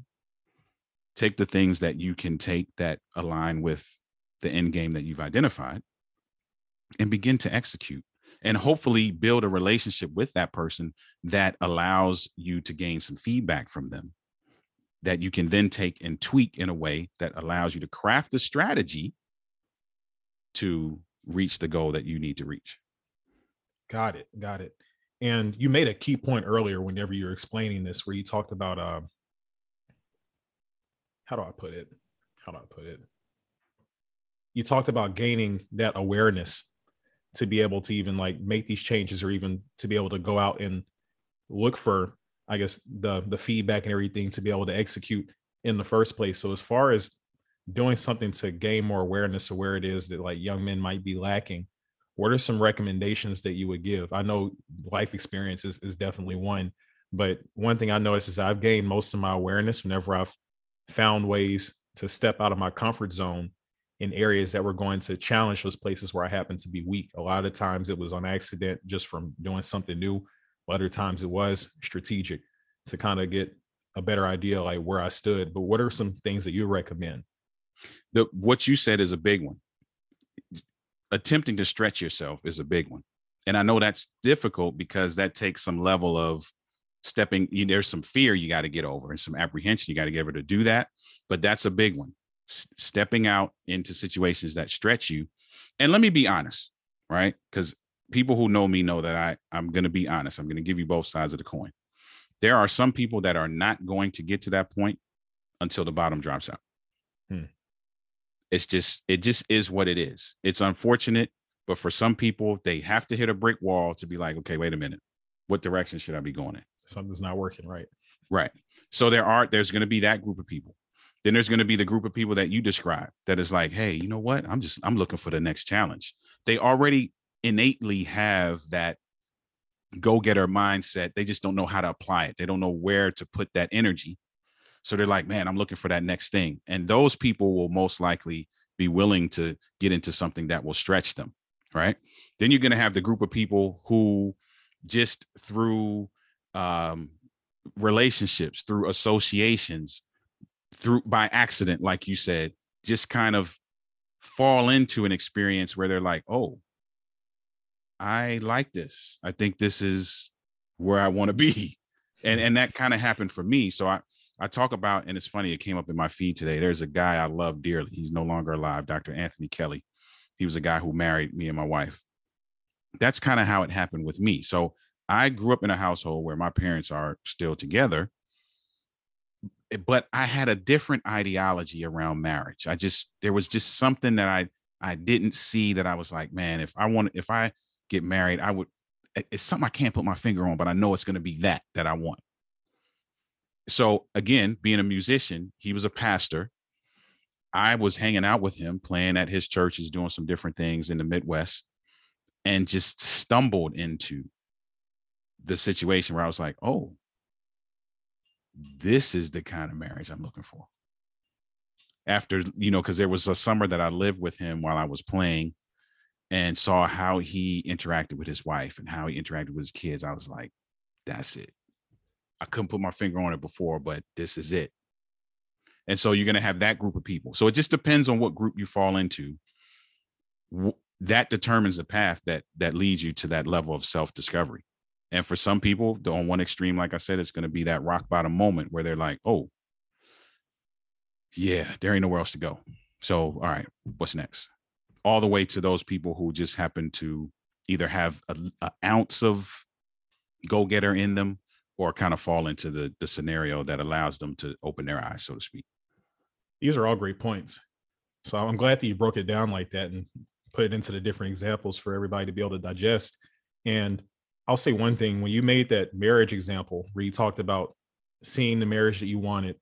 take the things that you can take that align with the end game that you've identified and begin to execute and hopefully build a relationship with that person that allows you to gain some feedback from them that you can then take and tweak in a way that allows you to craft the strategy to reach the goal that you need to reach. Got it. Got it. And you made a key point earlier whenever you were explaining this, where you talked about uh, how do I put it? How do I put it? You talked about gaining that awareness to be able to even like make these changes or even to be able to go out and look for i guess the the feedback and everything to be able to execute in the first place so as far as doing something to gain more awareness of where it is that like young men might be lacking what are some recommendations that you would give i know life experience is, is definitely one but one thing i noticed is i've gained most of my awareness whenever i've found ways to step out of my comfort zone in areas that were going to challenge those places where I happen to be weak. A lot of times it was on accident just from doing something new. Other times it was strategic to kind of get a better idea like where I stood. But what are some things that you recommend? The what you said is a big one. Attempting to stretch yourself is a big one. And I know that's difficult because that takes some level of stepping you, there's some fear you got to get over and some apprehension you got to get over to do that but that's a big one stepping out into situations that stretch you. And let me be honest, right? Because people who know me know that I I'm going to be honest. I'm going to give you both sides of the coin. There are some people that are not going to get to that point until the bottom drops out. Hmm. It's just it just is what it is. It's unfortunate, but for some people, they have to hit a brick wall to be like, okay, wait a minute, what direction should I be going in? Something's not working right. Right. So there are there's going to be that group of people. Then there's going to be the group of people that you describe that is like, hey, you know what? I'm just I'm looking for the next challenge. They already innately have that go-getter mindset. They just don't know how to apply it. They don't know where to put that energy. So they're like, man, I'm looking for that next thing. And those people will most likely be willing to get into something that will stretch them. Right. Then you're going to have the group of people who just through um, relationships, through associations, through by accident, like you said, just kind of fall into an experience where they're like, oh, I like this. I think this is where I want to be. And and that kind of happened for me. So I I talk about, and it's funny, it came up in my feed today. There's a guy I love dearly. He's no longer alive, Dr. Anthony Kelly. He was a guy who married me and my wife. That's kind of how it happened with me. So I grew up in a household where my parents are still together, Eh, but I had a different ideology around marriage. I just there was just something that I I didn't see that I was like, man, if I want if I get married, I would it's something I can't put my finger on, but I know it's going to be that that I want. So again, being a musician, he was a pastor. I was hanging out with him, playing at his churches, doing some different things in the Midwest, and just stumbled into the situation where I was like, oh, this is the kind of marriage I'm looking for. After, you know, because there was a summer that I lived with him while I was playing and saw how he interacted with his wife and how he interacted with his kids. I was like, that's it. I couldn't put my finger on it before, but this is it. And so you're going to have that group of people. So it just depends on what group you fall into. That determines the path that that leads you to that level of self-discovery. And for some people, on one extreme, like I said, it's going to be that rock bottom moment where they're like, oh, yeah, there ain't nowhere else to go. So, all right, what's next? All the way to those people who just happen to either have an ounce of go getter in them or kind of fall into the, the scenario that allows them to open their eyes, so to speak. These are all great points. So I'm glad that you broke it down like that and put it into the different examples for everybody to be able to digest. And I'll say one thing when you made that marriage example where you talked about seeing the marriage that you wanted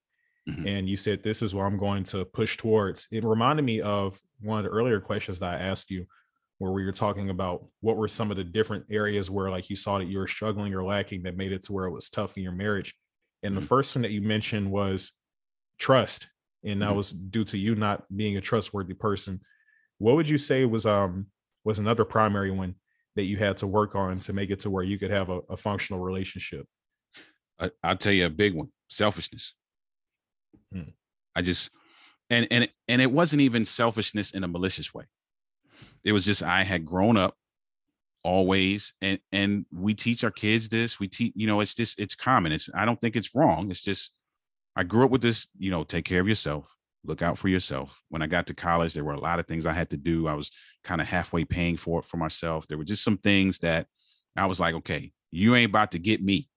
mm-hmm. and you said this is what I'm going to push towards. It reminded me of one of the earlier questions that I asked you where we were talking about what were some of the different areas where like you saw that you were struggling or lacking that made it to where it was tough in your marriage. And mm-hmm. the first one that you mentioned was trust and that mm-hmm. was due to you not being a trustworthy person. What would you say was um was another primary one that you had to work on to make it to where you could have a, a functional relationship? I, will tell you a big one selfishness. Hmm. I just and and and it wasn't even selfishness in a malicious way. It was just I had grown up always and and we teach our kids this. We teach, you know, it's just it's common. It's I don't think it's wrong. It's just I grew up with this, you know, take care of yourself, look out for yourself. When I got to college, there were a lot of things I had to do. I was kind of halfway paying for it for myself. There were just some things that I was like, okay, you ain't about to get me.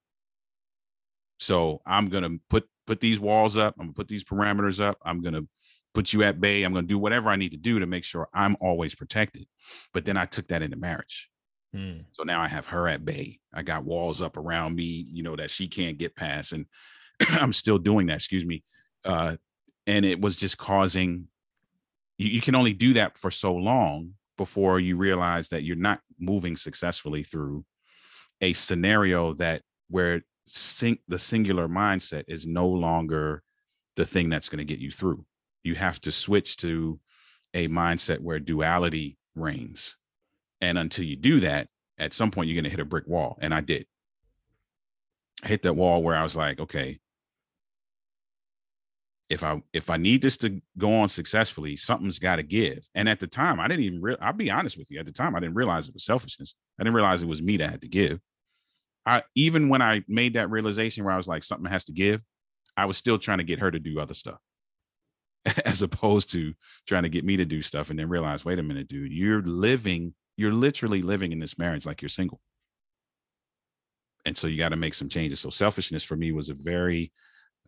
So I'm gonna put put these walls up. I'm gonna put these parameters up. I'm gonna put you at bay. I'm gonna do whatever I need to do to make sure I'm always protected. But then I took that into marriage. Hmm. So now I have her at bay. I got walls up around me, you know, that she can't get past. And I'm still doing that, excuse me. Uh, and it was just causing you, you can only do that for so long before you realize that you're not moving successfully through a scenario that where sing, the singular mindset is no longer the thing that's going to get you through. You have to switch to a mindset where duality reigns. And until you do that, at some point you're going to hit a brick wall. And I did. I hit that wall where I was like, okay, if I if I need this to go on successfully, something's got to give. And at the time, I didn't even real. I'll be honest with you. At the time, I didn't realize it was selfishness. I didn't realize it was me that had to give. I even when I made that realization where I was like, something has to give, I was still trying to get her to do other stuff, as opposed to trying to get me to do stuff, and then realize, wait a minute, dude, you're living, you're literally living in this marriage like you're single. And so you got to make some changes. So selfishness for me was a very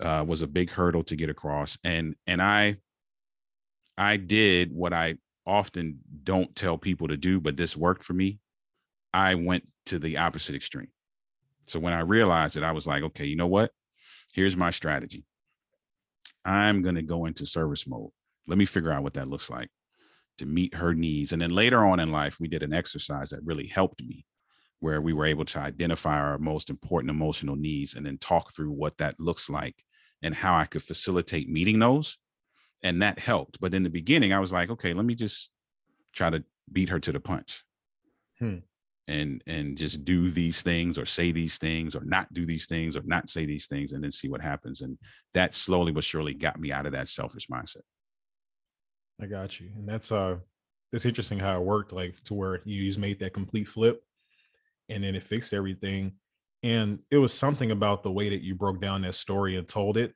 uh, was a big hurdle to get across, and and I I did what I often don't tell people to do, but this worked for me. I went to the opposite extreme. So when I realized it, I was like, okay, you know what? Here's my strategy. I'm going to go into service mode. Let me figure out what that looks like to meet her needs. And then later on in life, we did an exercise that really helped me where we were able to identify our most important emotional needs and then talk through what that looks like and how I could facilitate meeting those. And that helped. But in the beginning, I was like, okay, let me just try to beat her to the punch. Hmm. And and just do these things or say these things or not do these things or not say these things and then see what happens. And that slowly but surely got me out of that selfish mindset. I got you. And that's uh that's interesting how it worked, like to where you just made that complete flip and then it fixed everything. And it was something about the way that you broke down that story and told it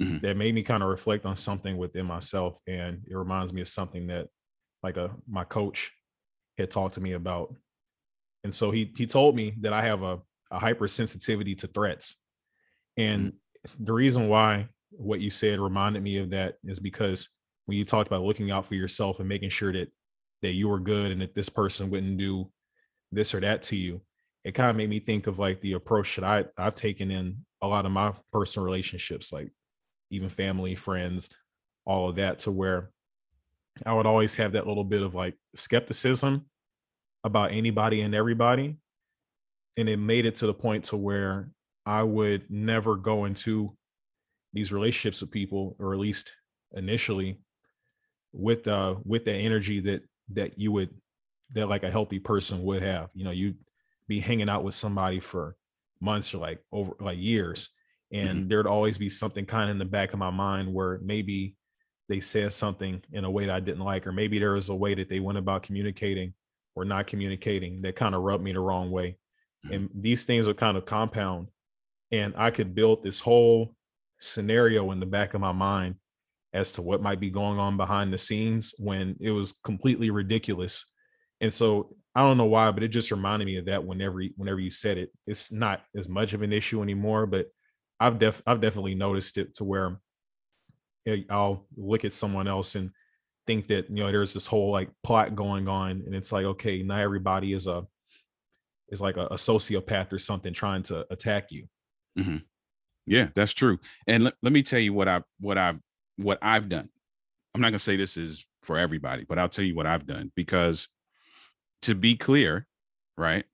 mm-hmm. that made me kind of reflect on something within myself. And it reminds me of something that like a my coach had talked to me about. And so he he told me that I have a, a hypersensitivity to threats. And mm-hmm. the reason why what you said reminded me of that is because when you talked about looking out for yourself and making sure that that you were good and that this person wouldn't do this or that to you it kind of made me think of like the approach that I I've taken in a lot of my personal relationships, like even family, friends, all of that, to where I would always have that little bit of like skepticism about anybody and everybody. And it made it to the point to where I would never go into these relationships with people, or at least initially, with uh with the energy that that you would that like a healthy person would have. You know, you be hanging out with somebody for months or like over like years and mm-hmm. there'd always be something kind of in the back of my mind where maybe they said something in a way that I didn't like, or maybe there was a way that they went about communicating or not communicating that kind of rubbed me the wrong way. Mm-hmm. And these things would kind of compound. And I could build this whole scenario in the back of my mind as to what might be going on behind the scenes when it was completely ridiculous. And so I don't know why, but it just reminded me of that whenever whenever you said it. It's not as much of an issue anymore, but I've def I've definitely noticed it to where I'll look at someone else and think that you know there's this whole like plot going on, and it's like okay, not everybody is a is like a, a sociopath or something trying to attack you. Mm-hmm. Yeah, that's true. And let, let me tell you what I what I've what I've done. I'm not gonna say this is for everybody, but I'll tell you what I've done because to be clear, right?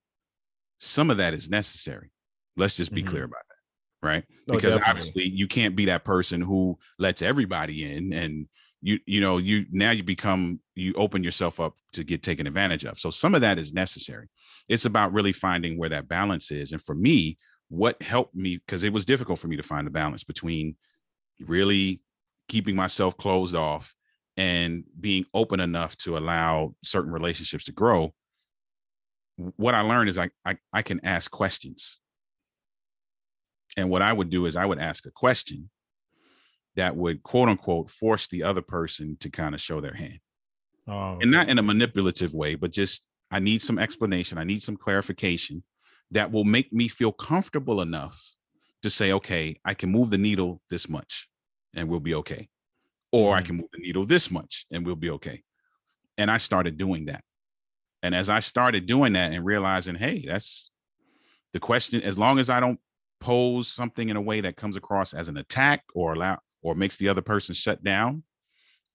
Some of that is necessary. Let's just be mm-hmm. clear about that, right? Oh, because obviously you can't be that person who lets everybody in and you you know you now you become you open yourself up to get taken advantage of. So some of that is necessary. It's about really finding where that balance is. And for me what helped me because it was difficult for me to find the balance between really keeping myself closed off and being open enough to allow certain relationships to grow what i learned is I, I i can ask questions. And what i would do is i would ask a question that would quote unquote force the other person to kind of show their hand oh, okay. and not in a manipulative way but just i need some explanation i need some clarification that will make me feel comfortable enough to say okay i can move the needle this much and we'll be okay or I mm. can move the needle this much and we'll be okay. And I started doing that. And as I started doing that and realizing, hey, that's the question, as long as I don't pose something in a way that comes across as an attack or allow or makes the other person shut down,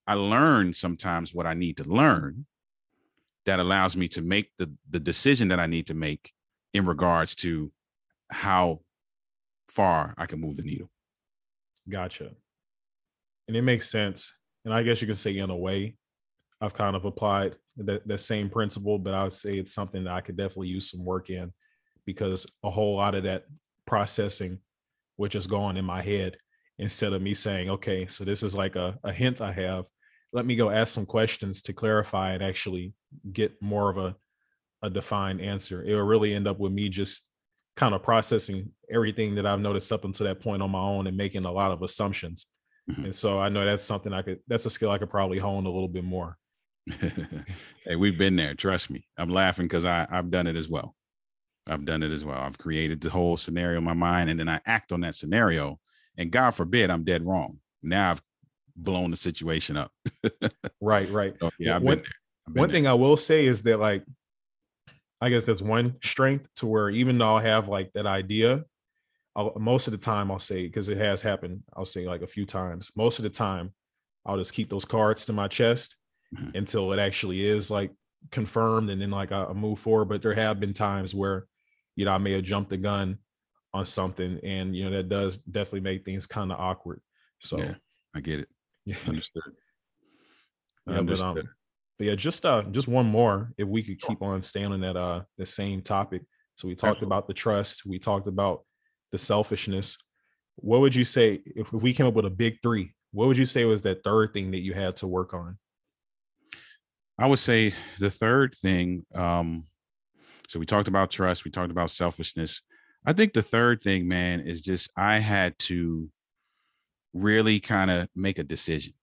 I learn sometimes what I need to learn that allows me to make the the decision that I need to make in regards to how far I can move the needle. Gotcha and it makes sense. And I guess you can say in a way, I've kind of applied that, that same principle, but I would say it's something that I could definitely use some work in because a whole lot of that processing would just go on in my head instead of me saying, okay, so this is like a, a hint I have. Let me go ask some questions to clarify and actually get more of a, a defined answer. It will really end up with me just kind of processing everything that I've noticed up until that point on my own and making a lot of assumptions Mm-hmm. And so I know that's something I could, that's a skill I could probably hone a little bit more. hey, we've been there. Trust me. I'm laughing because I I've done it as well. I've done it as well. I've created the whole scenario in my mind and then I act on that scenario. And God forbid I'm dead wrong. Now I've blown the situation up. right, right. So, yeah, I've one, been there. I've been one thing I will say is that like I guess that's one strength to where even though I have like that idea, I'll, most of the time I'll say because it has happened. I'll say like a few times. Most of the time, I'll just keep those cards to my chest mm-hmm. until it actually is like confirmed, and then like I, I move forward. But there have been times where, you know, I may have jumped the gun on something, and you know that does definitely make things kind of awkward. So yeah, I get it. Yeah, understood. Yeah, understood. But, um, but yeah, just uh, just one more. If we could keep on staying on that uh the same topic. So we talked Absolutely. about the trust. We talked about the selfishness. What would you say if, if we came up with a big three? What would you say was that third thing that you had to work on? I would say the third thing. Um, so we talked about trust, we talked about selfishness. I think the third thing, man, is just I had to really kind of make a decision.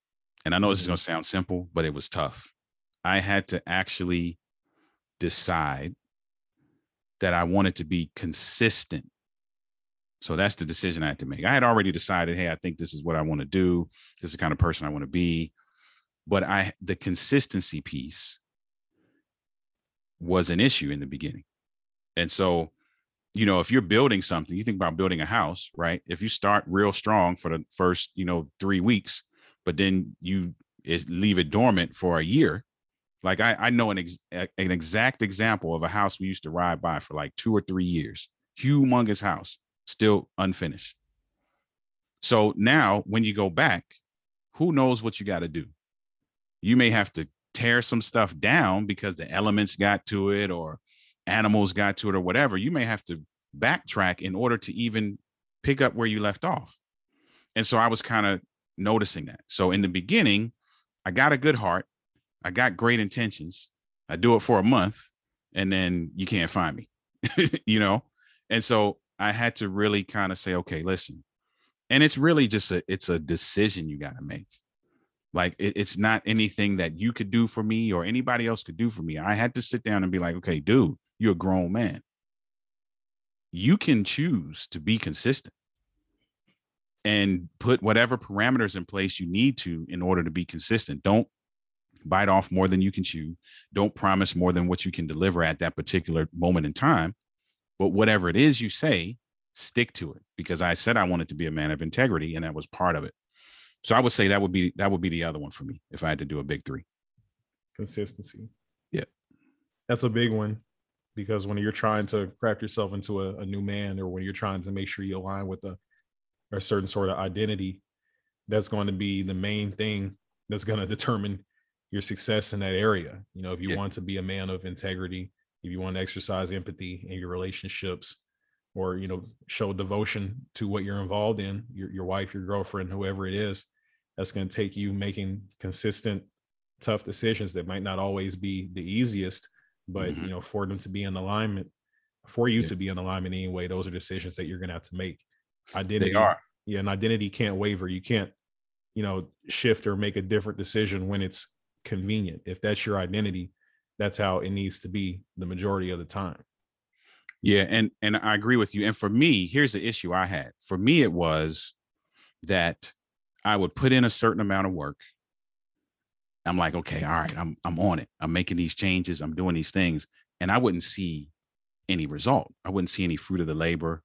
And I know this is going to mm-hmm. sound simple, but it was tough. I had to actually decide that I wanted to be consistent so that's the decision I had to make. I had already decided, hey, I think this is what I want to do. This is the kind of person I want to be. But I the consistency piece was an issue in the beginning. And so, you know, if you're building something, you think about building a house, right? If you start real strong for the first, you know, three weeks, but then you is leave it dormant for a year. Like I, I know an ex, an exact example of a house we used to ride by for like two or three years, humongous house still unfinished. So now when you go back, who knows what you got to do? You may have to tear some stuff down because the elements got to it or animals got to it or whatever. You may have to backtrack in order to even pick up where you left off. And so I was kind of noticing that. So in the beginning, I got a good heart. I got great intentions. I do it for a month and then you can't find me, you know? And so I had to really kind of say, okay, listen. And it's really just a it's a decision you got to make. Like it, it's not anything that you could do for me or anybody else could do for me. I had to sit down and be like, okay, dude, you're a grown man. You can choose to be consistent and put whatever parameters in place you need to in order to be consistent. Don't bite off more than you can chew. Don't promise more than what you can deliver at that particular moment in time. But whatever it is you say, stick to it because I said I wanted to be a man of integrity and that was part of it. So I would say that would be that would be the other one for me if I had to do a big 3. Consistency. Yeah. That's a big one because when you're trying to craft yourself into a, a new man or when you're trying to make sure you align with a, a certain sort of identity, that's going to be the main thing that's going to determine your success in that area. You know, if you yeah. want to be a man of integrity, if you want to exercise empathy in your relationships or you know show devotion to what you're involved in your, your wife your girlfriend whoever it is that's going to take you making consistent tough decisions that might not always be the easiest but Mhm. you know for them to be in alignment for you Yeah. to be in alignment anyway those are decisions that you're going to have to make identity They are. yeah an identity can't waver you can't you know shift or make a different decision when it's convenient if that's your identity that's how it needs to be the majority of the time Yeah, and and I agree with you. And for me, here's the issue I had. For me, it was that I would put in a certain amount of work. I'm like, okay, all right, I'm I'm on it. I'm making these changes. I'm doing these things, and I wouldn't see any result. I wouldn't see any fruit of the labor.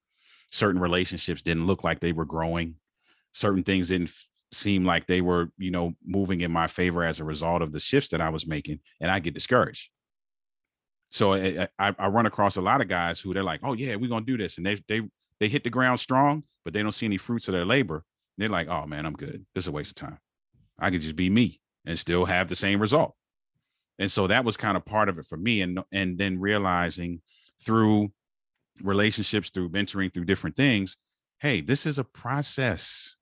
Certain relationships didn't look like they were growing. Certain things didn't seem like they were, you know, moving in my favor as a result of the shifts that I was making, and I get discouraged. So I, I, I run across a lot of guys who they're like, oh yeah, we're gonna do this, and they they they hit the ground strong, but they don't see any fruits of their labor. They're like, oh man, I'm good. This is a waste of time. I could just be me and still have the same result. And so that was kind of part of it for me, and and then realizing through relationships, through mentoring, through different things, hey, this is a process.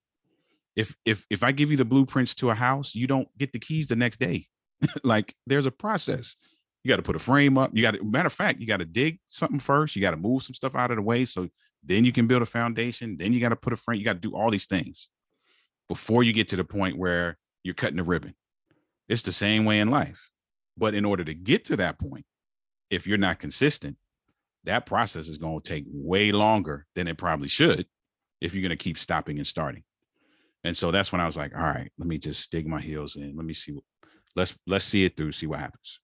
If if if I give you the blueprints to a house, you don't get the keys the next day. like there's a process. You got to put a frame up. You got to, matter of fact, you got to dig something first. You got to move some stuff out of the way. So then you can build a foundation. Then you got to put a frame. You got to do all these things before you get to the point where you're cutting the ribbon. It's the same way in life. But in order to get to that point, if you're not consistent, that process is going to take way longer than it probably should if you're going to keep stopping and starting. And so that's when I was like, all right, let me just dig my heels in. Let me see what let's let's see it through, see what happens.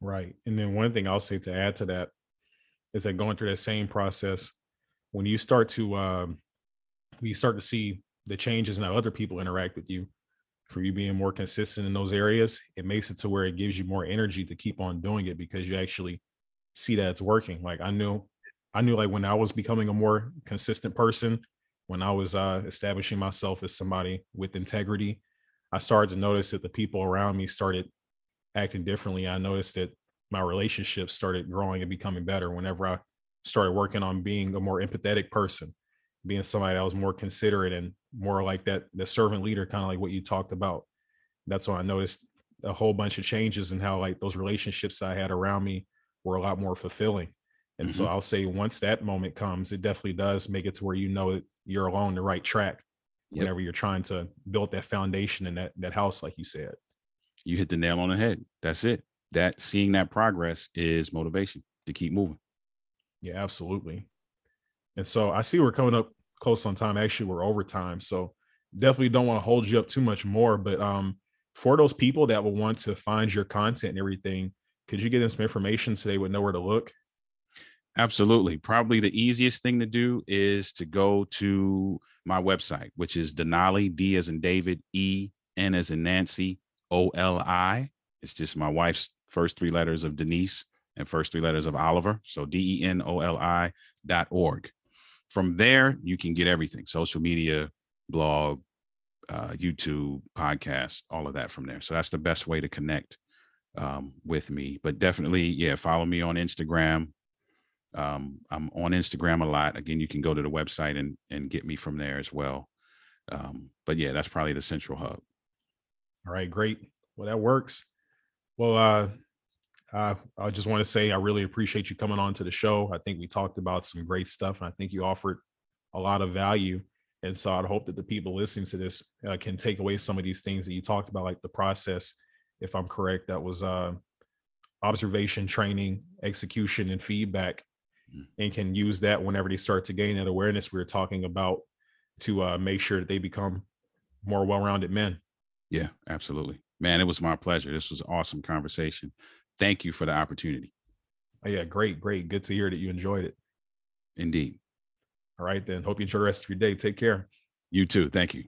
Right. And then one thing I'll say to add to that is that going through that same process, when you start to um when you start to see the changes in how other people interact with you, for you being more consistent in those areas, it makes it to where it gives you more energy to keep on doing it because you actually see that it's working. Like I knew, I knew like when I was becoming a more consistent person, when I was uh establishing myself as somebody with integrity, I started to notice that the people around me started acting differently. I noticed that my relationships started growing and becoming better whenever I started working on being a more empathetic person, being somebody that was more considerate and more like that the servant leader, kind of like what you talked about. That's when I noticed a whole bunch of changes in how like those relationships I had around me were a lot more fulfilling. And so mm-hmm. I'll say once that moment comes, it definitely does make it to where you know that you're along the right track Yep. whenever you're trying to build that foundation in that that house, like you said. You hit the nail on the head. That's it. That seeing that progress is motivation to keep moving. Yeah, absolutely. And so I see we're coming up close on time. Actually, we're over time. So definitely don't want to hold you up too much more. But um, for those people that will want to find your content and everything, could you get them some information so they would know where to look? Absolutely. Probably the easiest thing to do is to go to my website, which is Denoli, D as in David, E, N as in Nancy, O L I. It's just my wife's first three letters of Denise and first three letters of Oliver. So D E N O L I dot org. From there, you can get everything social media, blog, uh, YouTube, podcast, all of that from there. So that's the best way to connect um, with me. But definitely, yeah, follow me on Instagram. Um, I'm on Instagram a lot. Again, you can go to the website and and get me from there as well. Um, but yeah, that's probably the central hub. All right, great. Well, that works. Well, uh, uh, I just want to say I really appreciate you coming on to the show. I think we talked about some great stuff, and I think you offered a lot of value. And so I'd hope that the people listening to this uh, can take away some of these things that you talked about, like the process. If I'm correct, that was uh, observation, training, execution, and feedback, Mm. and can use that whenever they start to gain that awareness we were talking about to uh, make sure that they become more well-rounded men. Yeah, absolutely. Man, it was my pleasure. This was an awesome conversation. Thank you for the opportunity. Oh, yeah, great, great. Good to hear that you enjoyed it. Indeed. All right, then. Hope you enjoy the rest of your day. Take care. You too. Thank you.